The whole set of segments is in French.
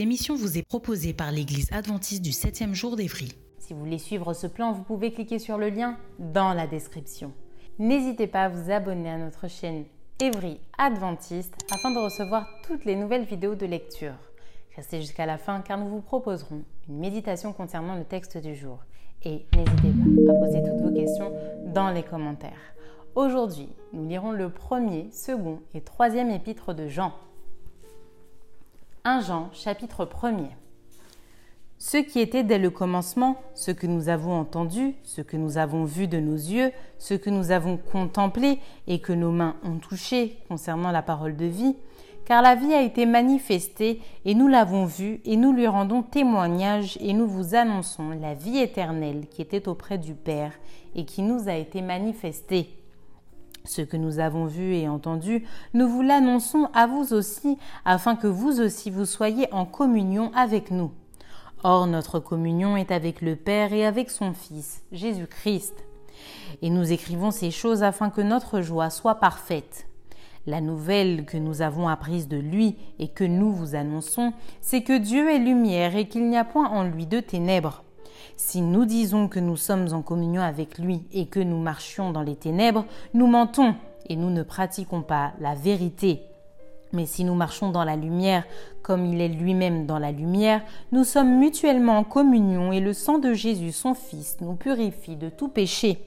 Émission vous est proposée par l'Église adventiste du 7e jour d'Évry. Si vous voulez suivre ce plan, vous pouvez cliquer sur le lien dans la description. N'hésitez pas à vous abonner à notre chaîne Evry Adventiste afin de recevoir toutes les nouvelles vidéos de lecture. Restez jusqu'à la fin car nous vous proposerons une méditation concernant le texte du jour. Et n'hésitez pas à poser toutes vos questions dans les commentaires. Aujourd'hui, nous lirons le premier, second et troisième épître de Jean. 1 Jean chapitre 1er. Ce qui était dès le commencement, ce que nous avons entendu, ce que nous avons vu de nos yeux, ce que nous avons contemplé et que nos mains ont touché concernant la parole de vie, car la vie a été manifestée et nous l'avons vue et nous lui rendons témoignage et nous vous annonçons la vie éternelle qui était auprès du Père et qui nous a été manifestée. Ce que nous avons vu et entendu, nous vous l'annonçons à vous aussi, afin que vous aussi vous soyez en communion avec nous. Or, notre communion est avec le Père et avec son Fils, Jésus-Christ. Et nous écrivons ces choses afin que notre joie soit parfaite. La nouvelle que nous avons apprise de lui et que nous vous annonçons, c'est que Dieu est lumière et qu'il n'y a point en lui de ténèbres. Si nous disons que nous sommes en communion avec lui et que nous marchions dans les ténèbres, nous mentons et nous ne pratiquons pas la vérité. Mais si nous marchons dans la lumière, comme il est lui-même dans la lumière, nous sommes mutuellement en communion et le sang de Jésus, son Fils, nous purifie de tout péché.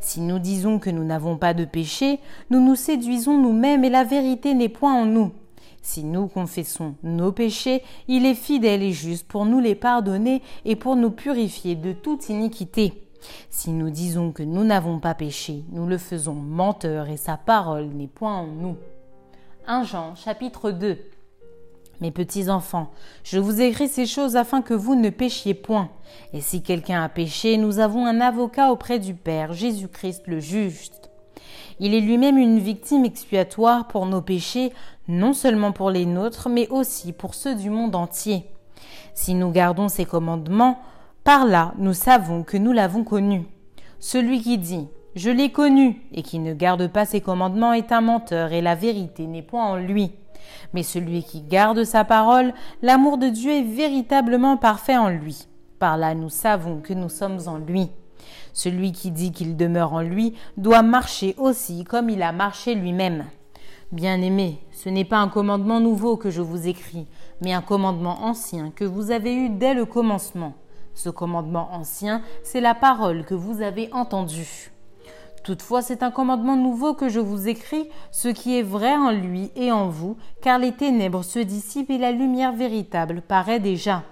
Si nous disons que nous n'avons pas de péché, nous nous séduisons nous-mêmes et la vérité n'est point en nous. Si nous confessons nos péchés, il est fidèle et juste pour nous les pardonner et pour nous purifier de toute iniquité. Si nous disons que nous n'avons pas péché, nous le faisons menteur et sa parole n'est point en nous. 1 Jean chapitre 2 Mes petits enfants, je vous écris ces choses afin que vous ne péchiez point. Et si quelqu'un a péché, nous avons un avocat auprès du Père, Jésus-Christ le juste. Il est lui-même une victime expiatoire pour nos péchés, non seulement pour les nôtres, mais aussi pour ceux du monde entier. Si nous gardons ses commandements, par là nous savons que nous l'avons connu. Celui qui dit Je l'ai connu et qui ne garde pas ses commandements est un menteur et la vérité n'est point en lui. Mais celui qui garde sa parole, l'amour de Dieu est véritablement parfait en lui. Par là nous savons que nous sommes en lui. Celui qui dit qu'il demeure en lui doit marcher aussi comme il a marché lui-même. Bien-aimés, ce n'est pas un commandement nouveau que je vous écris, mais un commandement ancien que vous avez eu dès le commencement. Ce commandement ancien, c'est la parole que vous avez entendue. Toutefois, c'est un commandement nouveau que je vous écris, ce qui est vrai en lui et en vous, car les ténèbres se dissipent et la lumière véritable paraît déjà.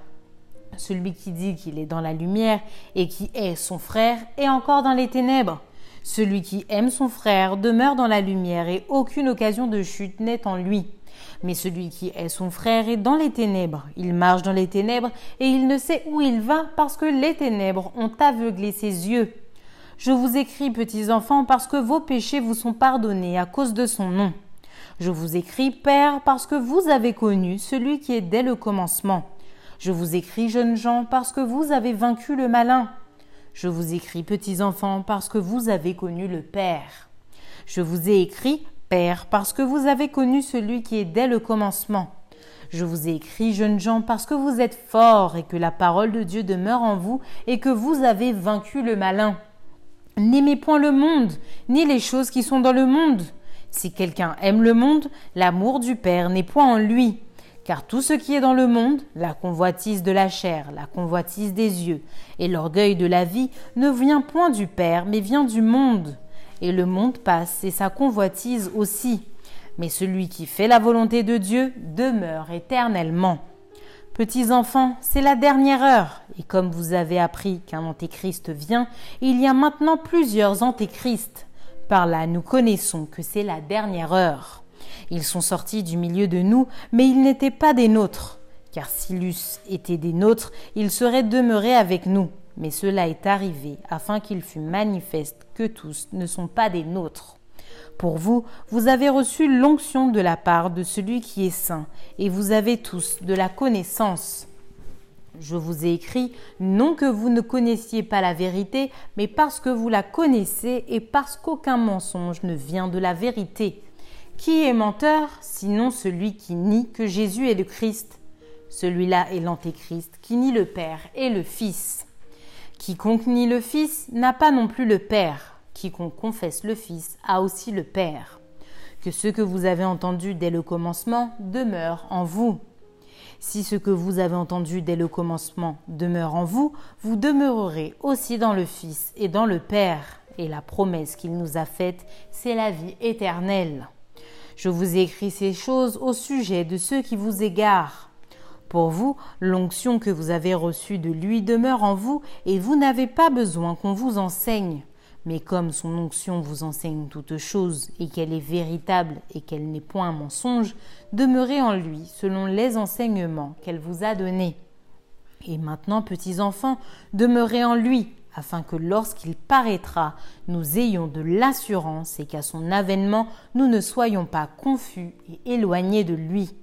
Celui qui dit qu'il est dans la lumière et qui est son frère est encore dans les ténèbres. Celui qui aime son frère demeure dans la lumière et aucune occasion de chute n'est en lui. Mais celui qui est son frère est dans les ténèbres. Il marche dans les ténèbres et il ne sait où il va parce que les ténèbres ont aveuglé ses yeux. Je vous écris, petits enfants, parce que vos péchés vous sont pardonnés à cause de son nom. Je vous écris, Père, parce que vous avez connu celui qui est dès le commencement. Je vous écris, jeunes gens, parce que vous avez vaincu le malin. Je vous écris, petits enfants, parce que vous avez connu le Père. Je vous ai écrit, Père, parce que vous avez connu celui qui est dès le commencement. Je vous ai écrit, jeunes gens, parce que vous êtes forts et que la parole de Dieu demeure en vous et que vous avez vaincu le malin. N'aimez point le monde, ni les choses qui sont dans le monde. Si quelqu'un aime le monde, l'amour du Père n'est point en lui. Car tout ce qui est dans le monde, la convoitise de la chair, la convoitise des yeux et l'orgueil de la vie, ne vient point du Père, mais vient du monde. Et le monde passe et sa convoitise aussi. mais celui qui fait la volonté de Dieu demeure éternellement. Petits enfants, c'est la dernière heure, et comme vous avez appris qu'un antéchrist vient, il y a maintenant plusieurs antéchrists. Par là, nous connaissons que c'est la dernière heure. Ils sont sortis du milieu de nous, mais ils n'étaient pas des nôtres. Car s'ils eussent été des nôtres, ils seraient demeurés avec nous. Mais cela est arrivé afin qu'il fût manifeste que tous ne sont pas des nôtres. Pour vous, vous avez reçu l'onction de la part de celui qui est saint, et vous avez tous de la connaissance. Je vous ai écrit non que vous ne connaissiez pas la vérité, mais parce que vous la connaissez et parce qu'aucun mensonge ne vient de la vérité. Qui est menteur, sinon celui qui nie que Jésus est le Christ? Celui-là est l'Antéchrist, qui nie le Père et le Fils. Quiconque nie le Fils n'a pas non plus le Père. Quiconque confesse le Fils a aussi le Père. Que ce que vous avez entendu dès le commencement demeure en vous. Si ce que vous avez entendu dès le commencement demeure en vous, vous demeurerez aussi dans le Fils et dans le Père. Et la promesse qu'il nous a faite, c'est la vie éternelle. Je vous ai écrit ces choses au sujet de ceux qui vous égarent. Pour vous, l'onction que vous avez reçue de lui demeure en vous, et vous n'avez pas besoin qu'on vous enseigne. Mais comme son onction vous enseigne toutes choses, et qu'elle est véritable et qu'elle n'est point un mensonge, demeurez en lui selon les enseignements qu'elle vous a donnés. Et maintenant, petits enfants, demeurez en lui, afin que lorsqu'il paraîtra, nous ayons de l'assurance et qu'à son avènement, nous ne soyons pas confus et éloignés de lui.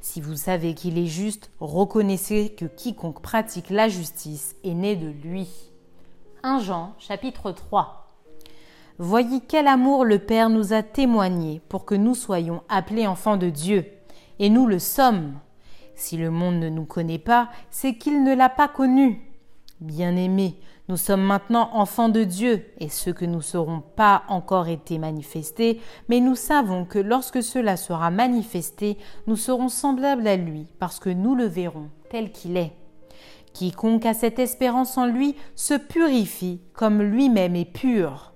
Si vous savez qu'il est juste, reconnaissez que quiconque pratique la justice est né de lui. 1 Jean chapitre 3 Voyez quel amour le Père nous a témoigné pour que nous soyons appelés enfants de Dieu. Et nous le sommes. Si le monde ne nous connaît pas, c'est qu'il ne l'a pas connu. Bien-aimés, nous sommes maintenant enfants de Dieu, et ce que nous serons pas encore été manifestés, mais nous savons que lorsque cela sera manifesté, nous serons semblables à lui, parce que nous le verrons tel qu'il est. Quiconque a cette espérance en lui se purifie comme lui-même est pur.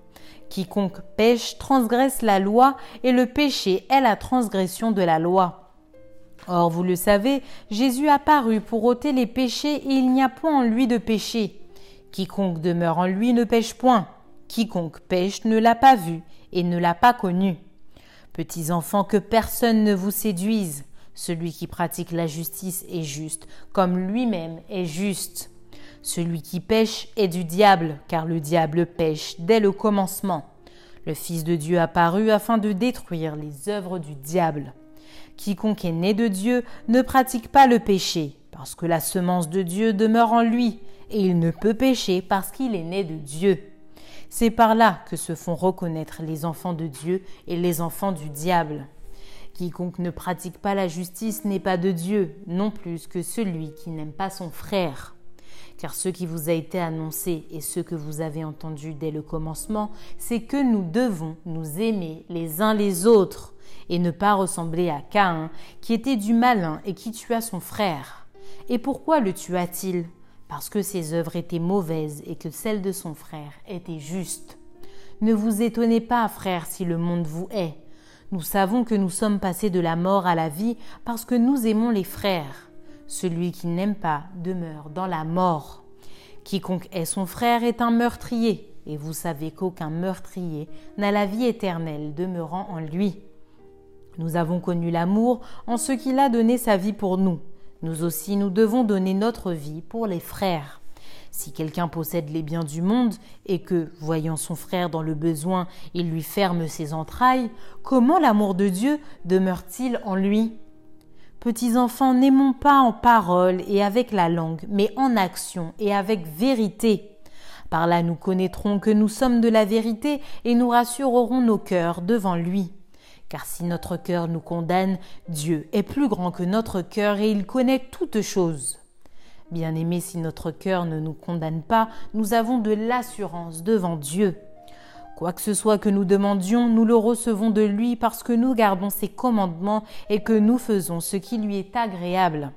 Quiconque pêche transgresse la loi, et le péché est la transgression de la loi. Or, vous le savez, Jésus apparut pour ôter les péchés, et il n'y a point en lui de péché. Quiconque demeure en lui ne pêche point. Quiconque pêche ne l'a pas vu et ne l'a pas connu. Petits enfants, que personne ne vous séduise. Celui qui pratique la justice est juste, comme lui-même est juste. Celui qui pêche est du diable, car le diable pêche dès le commencement. Le Fils de Dieu apparut afin de détruire les œuvres du diable. Quiconque est né de Dieu ne pratique pas le péché, parce que la semence de Dieu demeure en lui, et il ne peut pécher parce qu'il est né de Dieu. C'est par là que se font reconnaître les enfants de Dieu et les enfants du diable. Quiconque ne pratique pas la justice n'est pas de Dieu, non plus que celui qui n'aime pas son frère car ce qui vous a été annoncé et ce que vous avez entendu dès le commencement, c'est que nous devons nous aimer les uns les autres et ne pas ressembler à Caïn, qui était du malin et qui tua son frère. Et pourquoi le tua-t-il? Parce que ses œuvres étaient mauvaises et que celles de son frère étaient justes. Ne vous étonnez pas, frère, si le monde vous hait. Nous savons que nous sommes passés de la mort à la vie parce que nous aimons les frères. Celui qui n'aime pas demeure dans la mort. Quiconque est son frère est un meurtrier, et vous savez qu'aucun meurtrier n'a la vie éternelle demeurant en lui. Nous avons connu l'amour en ce qu'il a donné sa vie pour nous. Nous aussi nous devons donner notre vie pour les frères. Si quelqu'un possède les biens du monde et que, voyant son frère dans le besoin, il lui ferme ses entrailles, comment l'amour de Dieu demeure-t-il en lui? Petits enfants, n'aimons pas en parole et avec la langue, mais en action et avec vérité. Par là nous connaîtrons que nous sommes de la vérité et nous rassurerons nos cœurs devant lui. Car si notre cœur nous condamne, Dieu est plus grand que notre cœur et il connaît toutes choses. Bien-aimés, si notre cœur ne nous condamne pas, nous avons de l'assurance devant Dieu. Quoi que ce soit que nous demandions, nous le recevons de lui parce que nous gardons ses commandements et que nous faisons ce qui lui est agréable.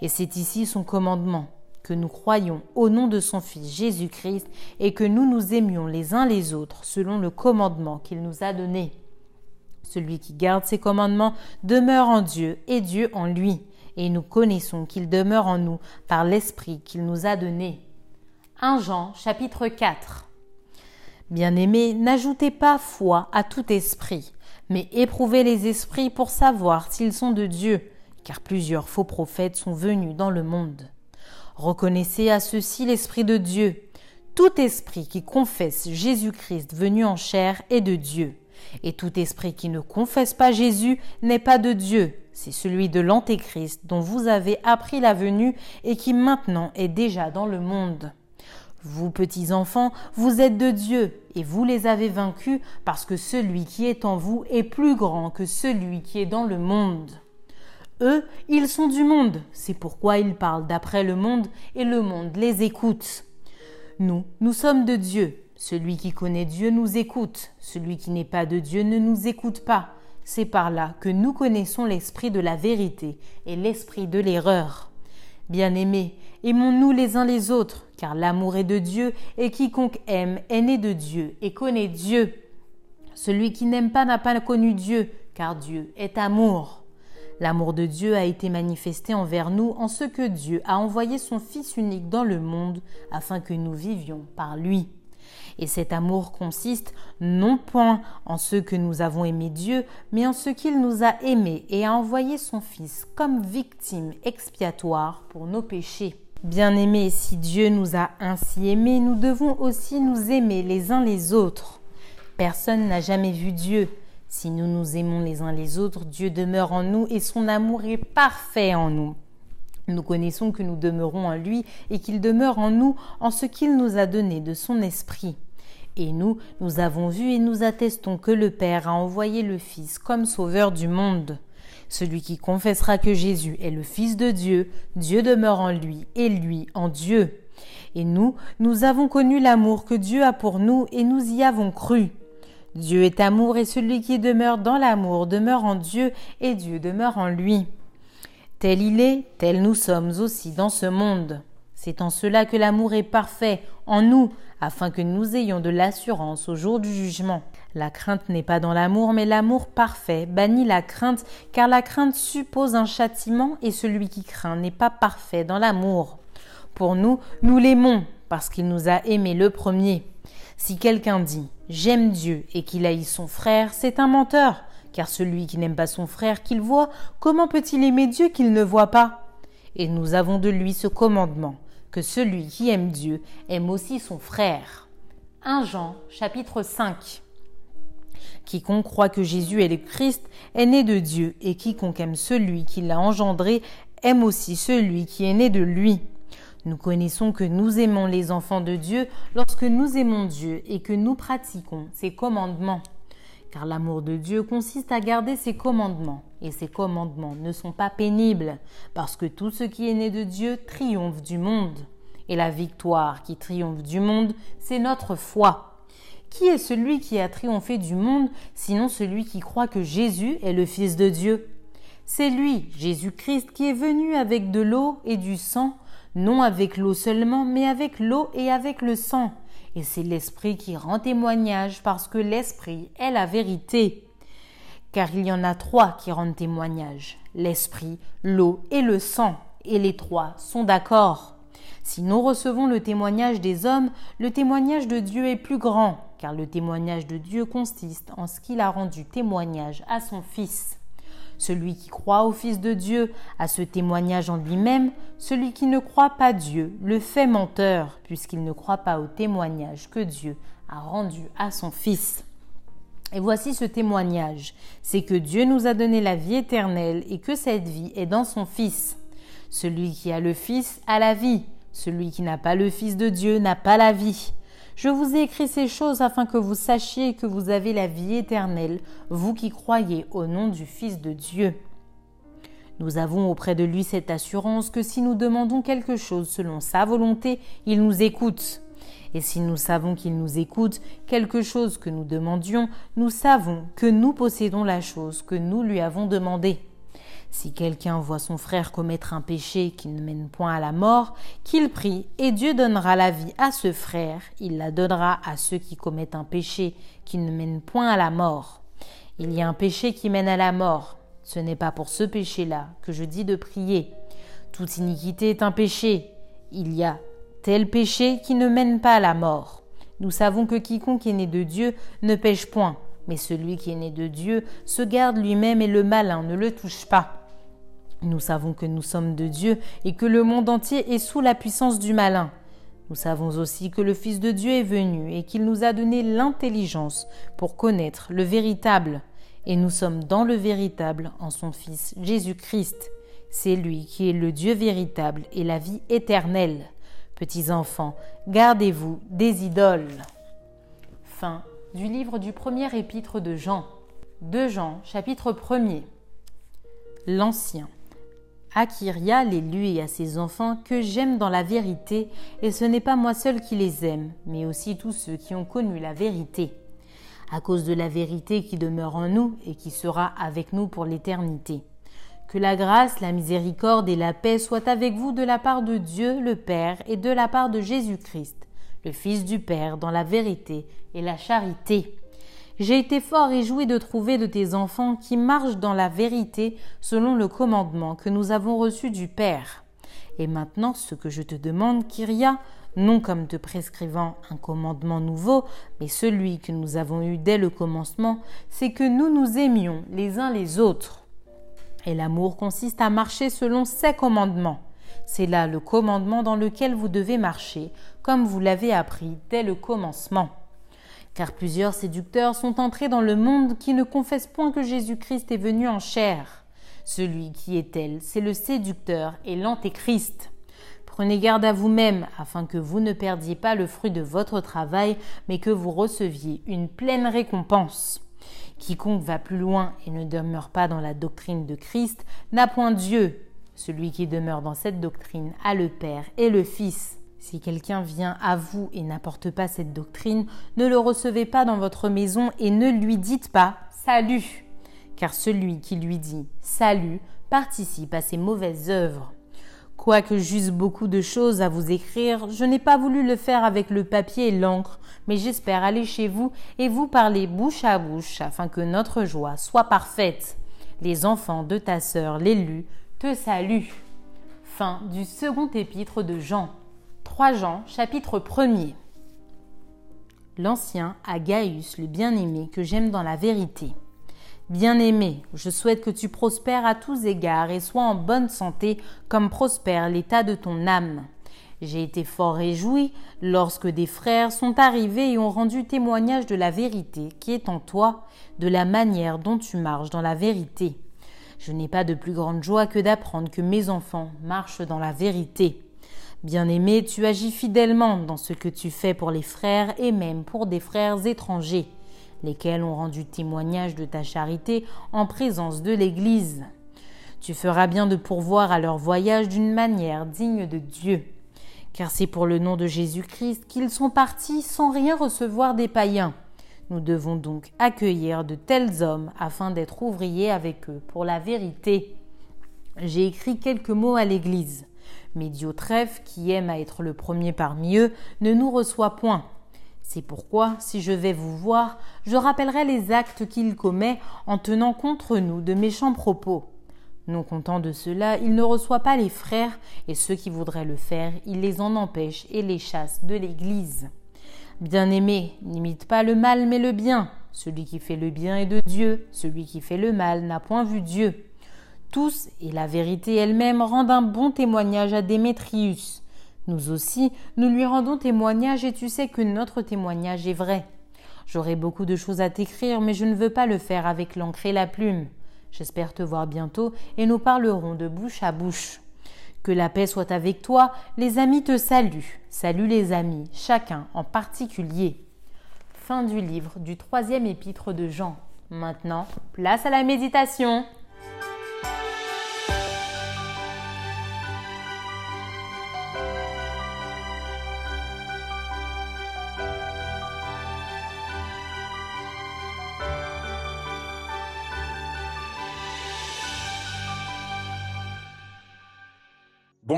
Et c'est ici son commandement, que nous croyions au nom de son Fils Jésus-Christ et que nous nous aimions les uns les autres selon le commandement qu'il nous a donné. Celui qui garde ses commandements demeure en Dieu et Dieu en lui. Et nous connaissons qu'il demeure en nous par l'Esprit qu'il nous a donné. 1 Jean chapitre 4 Bien-aimés, n'ajoutez pas foi à tout esprit, mais éprouvez les esprits pour savoir s'ils sont de Dieu, car plusieurs faux prophètes sont venus dans le monde. Reconnaissez à ceux-ci l'Esprit de Dieu. Tout esprit qui confesse Jésus-Christ venu en chair est de Dieu. Et tout esprit qui ne confesse pas Jésus n'est pas de Dieu. C'est celui de l'Antéchrist dont vous avez appris la venue et qui maintenant est déjà dans le monde. Vous, petits enfants, vous êtes de Dieu, et vous les avez vaincus, parce que celui qui est en vous est plus grand que celui qui est dans le monde. Eux, ils sont du monde, c'est pourquoi ils parlent d'après le monde, et le monde les écoute. Nous, nous sommes de Dieu. Celui qui connaît Dieu nous écoute, celui qui n'est pas de Dieu ne nous écoute pas. C'est par là que nous connaissons l'esprit de la vérité et l'esprit de l'erreur. Bien-aimés, aimons-nous les uns les autres, car l'amour est de Dieu, et quiconque aime est né de Dieu et connaît Dieu. Celui qui n'aime pas n'a pas connu Dieu, car Dieu est amour. L'amour de Dieu a été manifesté envers nous en ce que Dieu a envoyé son Fils unique dans le monde afin que nous vivions par lui. Et cet amour consiste non point en ce que nous avons aimé Dieu, mais en ce qu'il nous a aimés et a envoyé son Fils comme victime expiatoire pour nos péchés. Bien-aimés, si Dieu nous a ainsi aimés, nous devons aussi nous aimer les uns les autres. Personne n'a jamais vu Dieu. Si nous nous aimons les uns les autres, Dieu demeure en nous et son amour est parfait en nous. Nous connaissons que nous demeurons en lui et qu'il demeure en nous en ce qu'il nous a donné de son esprit. Et nous, nous avons vu et nous attestons que le Père a envoyé le Fils comme sauveur du monde. Celui qui confessera que Jésus est le Fils de Dieu, Dieu demeure en lui et lui en Dieu. Et nous, nous avons connu l'amour que Dieu a pour nous et nous y avons cru. Dieu est amour et celui qui demeure dans l'amour demeure en Dieu et Dieu demeure en lui. Tel il est, tel nous sommes aussi dans ce monde. C'est en cela que l'amour est parfait en nous, afin que nous ayons de l'assurance au jour du jugement. La crainte n'est pas dans l'amour, mais l'amour parfait bannit la crainte, car la crainte suppose un châtiment, et celui qui craint n'est pas parfait dans l'amour. Pour nous, nous l'aimons, parce qu'il nous a aimés le premier. Si quelqu'un dit J'aime Dieu et qu'il haït son frère, c'est un menteur, car celui qui n'aime pas son frère qu'il voit, comment peut-il aimer Dieu qu'il ne voit pas? Et nous avons de lui ce commandement, que celui qui aime Dieu aime aussi son frère. 1 Jean chapitre 5 Quiconque croit que Jésus est le Christ est né de Dieu, et quiconque aime celui qui l'a engendré aime aussi celui qui est né de lui. Nous connaissons que nous aimons les enfants de Dieu lorsque nous aimons Dieu et que nous pratiquons ses commandements. Car l'amour de Dieu consiste à garder ses commandements, et ses commandements ne sont pas pénibles, parce que tout ce qui est né de Dieu triomphe du monde. Et la victoire qui triomphe du monde, c'est notre foi. Qui est celui qui a triomphé du monde, sinon celui qui croit que Jésus est le Fils de Dieu? C'est lui, Jésus-Christ, qui est venu avec de l'eau et du sang, non avec l'eau seulement, mais avec l'eau et avec le sang. Et c'est l'Esprit qui rend témoignage, parce que l'Esprit est la vérité. Car il y en a trois qui rendent témoignage, l'Esprit, l'eau et le sang, et les trois sont d'accord. Si nous recevons le témoignage des hommes, le témoignage de Dieu est plus grand, car le témoignage de Dieu consiste en ce qu'il a rendu témoignage à son Fils. Celui qui croit au Fils de Dieu a ce témoignage en lui-même, celui qui ne croit pas Dieu le fait menteur, puisqu'il ne croit pas au témoignage que Dieu a rendu à son Fils. Et voici ce témoignage, c'est que Dieu nous a donné la vie éternelle et que cette vie est dans son Fils. Celui qui a le Fils a la vie, celui qui n'a pas le Fils de Dieu n'a pas la vie. Je vous ai écrit ces choses afin que vous sachiez que vous avez la vie éternelle, vous qui croyez au nom du Fils de Dieu. Nous avons auprès de lui cette assurance que si nous demandons quelque chose selon sa volonté, il nous écoute. Et si nous savons qu'il nous écoute, quelque chose que nous demandions, nous savons que nous possédons la chose que nous lui avons demandée. Si quelqu'un voit son frère commettre un péché qui ne mène point à la mort, qu'il prie, et Dieu donnera la vie à ce frère, il la donnera à ceux qui commettent un péché qui ne mène point à la mort. Il y a un péché qui mène à la mort. Ce n'est pas pour ce péché-là que je dis de prier. Toute iniquité est un péché. Il y a tel péché qui ne mène pas à la mort. Nous savons que quiconque est né de Dieu ne pêche point, mais celui qui est né de Dieu se garde lui-même et le malin ne le touche pas. Nous savons que nous sommes de Dieu et que le monde entier est sous la puissance du malin. Nous savons aussi que le Fils de Dieu est venu et qu'il nous a donné l'intelligence pour connaître le véritable. Et nous sommes dans le véritable en son Fils Jésus-Christ. C'est lui qui est le Dieu véritable et la vie éternelle. Petits enfants, gardez-vous des idoles. Fin du livre du premier épître de Jean. De Jean, chapitre 1er. L'Ancien. À Kyria l'élu et à ses enfants que j'aime dans la vérité, et ce n'est pas moi seul qui les aime, mais aussi tous ceux qui ont connu la vérité. À cause de la vérité qui demeure en nous et qui sera avec nous pour l'éternité. Que la grâce, la miséricorde et la paix soient avec vous de la part de Dieu le Père et de la part de Jésus-Christ, le Fils du Père, dans la vérité et la charité. J'ai été fort réjoui de trouver de tes enfants qui marchent dans la vérité selon le commandement que nous avons reçu du Père. Et maintenant, ce que je te demande, Kyria, non comme te prescrivant un commandement nouveau, mais celui que nous avons eu dès le commencement, c'est que nous nous aimions les uns les autres. Et l'amour consiste à marcher selon ses commandements. C'est là le commandement dans lequel vous devez marcher, comme vous l'avez appris dès le commencement car plusieurs séducteurs sont entrés dans le monde qui ne confessent point que Jésus-Christ est venu en chair. Celui qui est tel, c'est le séducteur et l'antéchrist. Prenez garde à vous-même, afin que vous ne perdiez pas le fruit de votre travail, mais que vous receviez une pleine récompense. Quiconque va plus loin et ne demeure pas dans la doctrine de Christ n'a point Dieu. Celui qui demeure dans cette doctrine a le Père et le Fils. Si quelqu'un vient à vous et n'apporte pas cette doctrine, ne le recevez pas dans votre maison et ne lui dites pas Salut, car celui qui lui dit Salut participe à ses mauvaises œuvres. Quoique j'eusse beaucoup de choses à vous écrire, je n'ai pas voulu le faire avec le papier et l'encre, mais j'espère aller chez vous et vous parler bouche à bouche afin que notre joie soit parfaite. Les enfants de ta sœur, l'élu, te saluent. Fin du second épître de Jean. 3 Jean, chapitre 1er. L'Ancien à Gaius, le bien-aimé, que j'aime dans la vérité. Bien-aimé, je souhaite que tu prospères à tous égards et sois en bonne santé comme prospère l'état de ton âme. J'ai été fort réjoui lorsque des frères sont arrivés et ont rendu témoignage de la vérité qui est en toi, de la manière dont tu marches dans la vérité. Je n'ai pas de plus grande joie que d'apprendre que mes enfants marchent dans la vérité. Bien-aimé, tu agis fidèlement dans ce que tu fais pour les frères et même pour des frères étrangers, lesquels ont rendu témoignage de ta charité en présence de l'Église. Tu feras bien de pourvoir à leur voyage d'une manière digne de Dieu, car c'est pour le nom de Jésus-Christ qu'ils sont partis sans rien recevoir des païens. Nous devons donc accueillir de tels hommes afin d'être ouvriers avec eux pour la vérité. J'ai écrit quelques mots à l'Église. Médiotref, qui aime à être le premier parmi eux, ne nous reçoit point. C'est pourquoi, si je vais vous voir, je rappellerai les actes qu'il commet en tenant contre nous de méchants propos. Non content de cela, il ne reçoit pas les frères, et ceux qui voudraient le faire, il les en empêche et les chasse de l'Église. Bien-aimé, n'imite pas le mal mais le bien. Celui qui fait le bien est de Dieu, celui qui fait le mal n'a point vu Dieu. Tous, et la vérité elle-même, rendent un bon témoignage à Démétrius. Nous aussi, nous lui rendons témoignage et tu sais que notre témoignage est vrai. J'aurai beaucoup de choses à t'écrire, mais je ne veux pas le faire avec l'encre et la plume. J'espère te voir bientôt et nous parlerons de bouche à bouche. Que la paix soit avec toi, les amis te saluent. Salut les amis, chacun en particulier. Fin du livre du troisième épître de Jean. Maintenant, place à la méditation.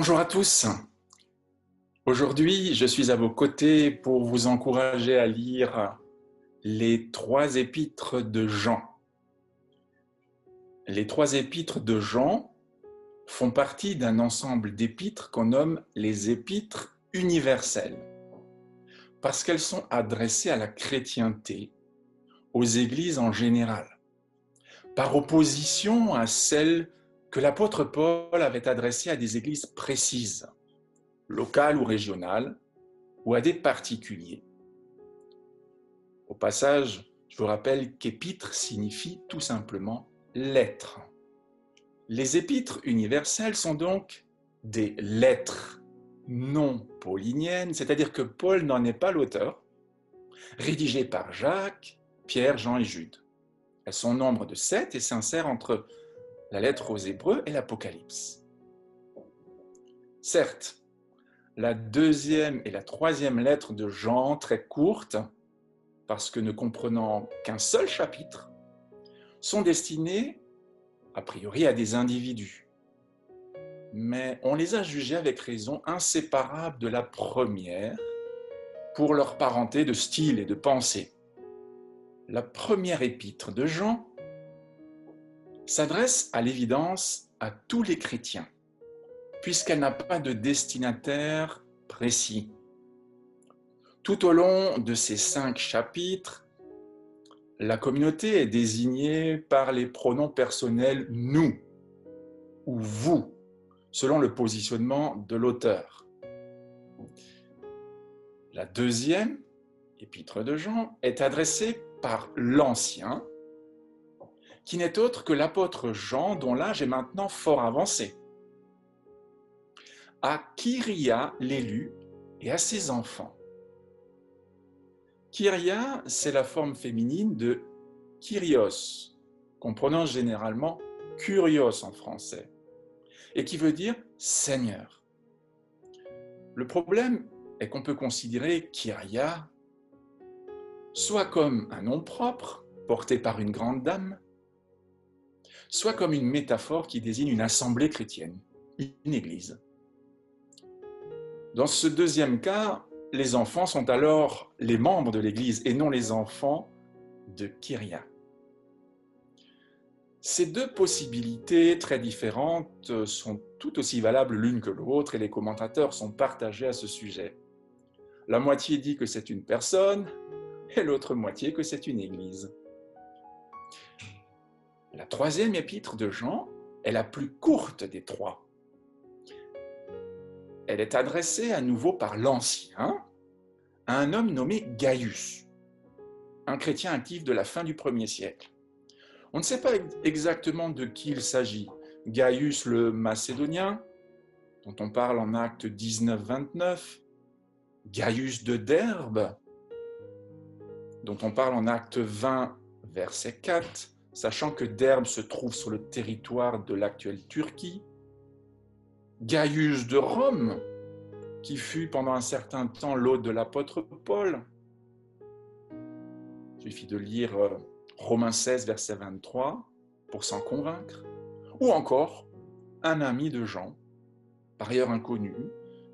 Bonjour à tous. Aujourd'hui, je suis à vos côtés pour vous encourager à lire les trois épîtres de Jean. les trois épîtres de Jean font partie d'un ensemble d'épîtres qu'on nomme les épîtres universelles, parce qu'elles sont adressées à la chrétienté, aux églises en général, par opposition à celles que l'apôtre Paul avait adressées à des églises précises, locales ou régionales, ou à des particuliers. Au passage, je vous rappelle qu'épître signifie tout simplement lettres. Les épîtres universelles sont donc des lettres non pauliniennes, c'est-à-dire que Paul n'en est pas l'auteur, rédigées par Jacques, Pierre, Jean et Jude. Elles sont nombre de sept et s'insèrent entre la lettre aux Hébreux et l'Apocalypse. Certes, la deuxième et la troisième lettre de Jean, très courtes, parce que ne comprenant qu'un seul chapitre, sont destinés, a priori, à des individus. Mais on les a jugés avec raison inséparables de la première pour leur parenté de style et de pensée. La première épître de Jean s'adresse à l'évidence à tous les chrétiens, puisqu'elle n'a pas de destinataire précis. Tout au long de ces cinq chapitres, la communauté est désignée par les pronoms personnels nous ou vous, selon le positionnement de l'auteur. La deuxième, épître de Jean, est adressée par l'Ancien, qui n'est autre que l'apôtre Jean, dont l'âge est maintenant fort avancé, à Kyria l'élu et à ses enfants. Kyria, c'est la forme féminine de Kyrios, qu'on prononce généralement Curios en français, et qui veut dire Seigneur. Le problème est qu'on peut considérer Kyria soit comme un nom propre porté par une grande dame, soit comme une métaphore qui désigne une assemblée chrétienne, une église. Dans ce deuxième cas, les enfants sont alors les membres de l'Église et non les enfants de Kyria. Ces deux possibilités très différentes sont tout aussi valables l'une que l'autre et les commentateurs sont partagés à ce sujet. La moitié dit que c'est une personne et l'autre moitié que c'est une église. La troisième épître de Jean est la plus courte des trois. Elle est adressée à nouveau par l'Ancien à un homme nommé Gaius, un chrétien actif de la fin du premier siècle. On ne sait pas exactement de qui il s'agit. Gaius le Macédonien, dont on parle en acte 19-29, Gaius de Derbe, dont on parle en acte 20, verset 4, sachant que Derbe se trouve sur le territoire de l'actuelle Turquie, Gaius de Rome, qui fut pendant un certain temps l'hôte de l'apôtre Paul. Il suffit de lire euh, Romains 16, verset 23 pour s'en convaincre. Ou encore un ami de Jean, par ailleurs inconnu,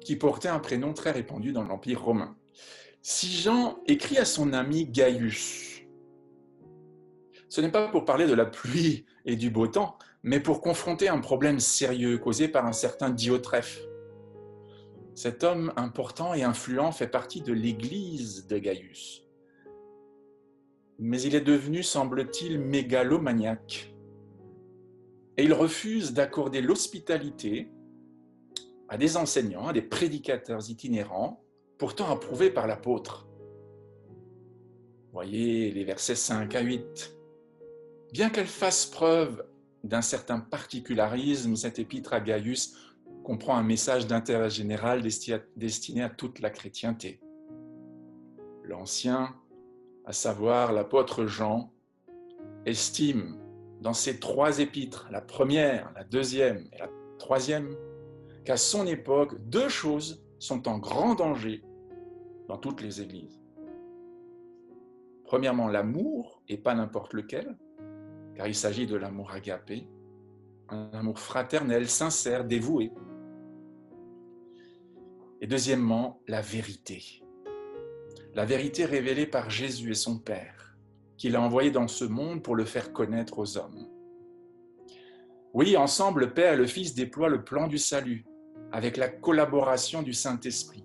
qui portait un prénom très répandu dans l'Empire romain. Si Jean écrit à son ami Gaius, ce n'est pas pour parler de la pluie et du beau temps, mais pour confronter un problème sérieux causé par un certain Diotrephe, cet homme important et influent fait partie de l'église de Gaius. Mais il est devenu, semble-t-il, mégalomaniaque. Et il refuse d'accorder l'hospitalité à des enseignants, à des prédicateurs itinérants, pourtant approuvés par l'apôtre. Voyez les versets 5 à 8. Bien qu'elle fasse preuve d'un certain particularisme, cette épître à Gaius comprend un message d'intérêt général destiné à toute la chrétienté. L'Ancien, à savoir l'apôtre Jean, estime dans ces trois épîtres, la première, la deuxième et la troisième, qu'à son époque, deux choses sont en grand danger dans toutes les églises. Premièrement, l'amour, et pas n'importe lequel, car il s'agit de l'amour agapé, un amour fraternel, sincère, dévoué, et deuxièmement, la vérité. La vérité révélée par Jésus et son Père, qu'il a envoyé dans ce monde pour le faire connaître aux hommes. Oui, ensemble, le Père et le Fils déploient le plan du salut avec la collaboration du Saint-Esprit,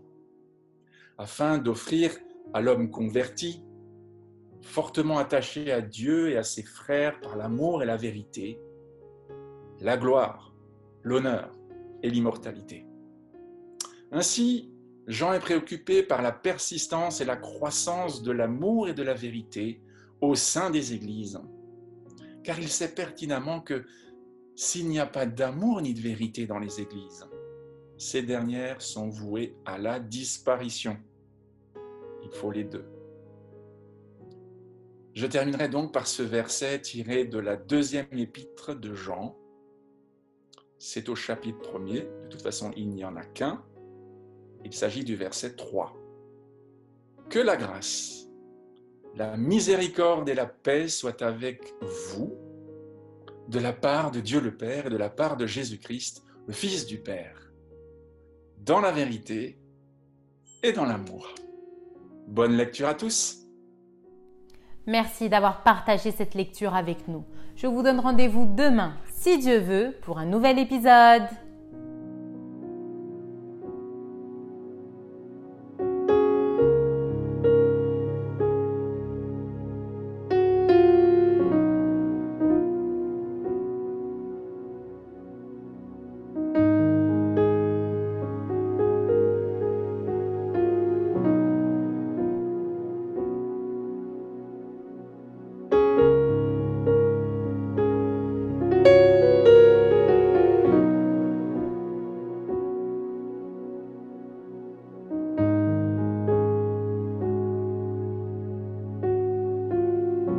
afin d'offrir à l'homme converti, fortement attaché à Dieu et à ses frères par l'amour et la vérité, la gloire, l'honneur et l'immortalité. Ainsi, Jean est préoccupé par la persistance et la croissance de l'amour et de la vérité au sein des églises, car il sait pertinemment que s'il n'y a pas d'amour ni de vérité dans les églises, ces dernières sont vouées à la disparition. Il faut les deux. Je terminerai donc par ce verset tiré de la deuxième épître de Jean. C'est au chapitre premier, de toute façon il n'y en a qu'un. Il s'agit du verset 3. Que la grâce, la miséricorde et la paix soient avec vous, de la part de Dieu le Père et de la part de Jésus-Christ, le Fils du Père, dans la vérité et dans l'amour. Bonne lecture à tous. Merci d'avoir partagé cette lecture avec nous. Je vous donne rendez-vous demain, si Dieu veut, pour un nouvel épisode.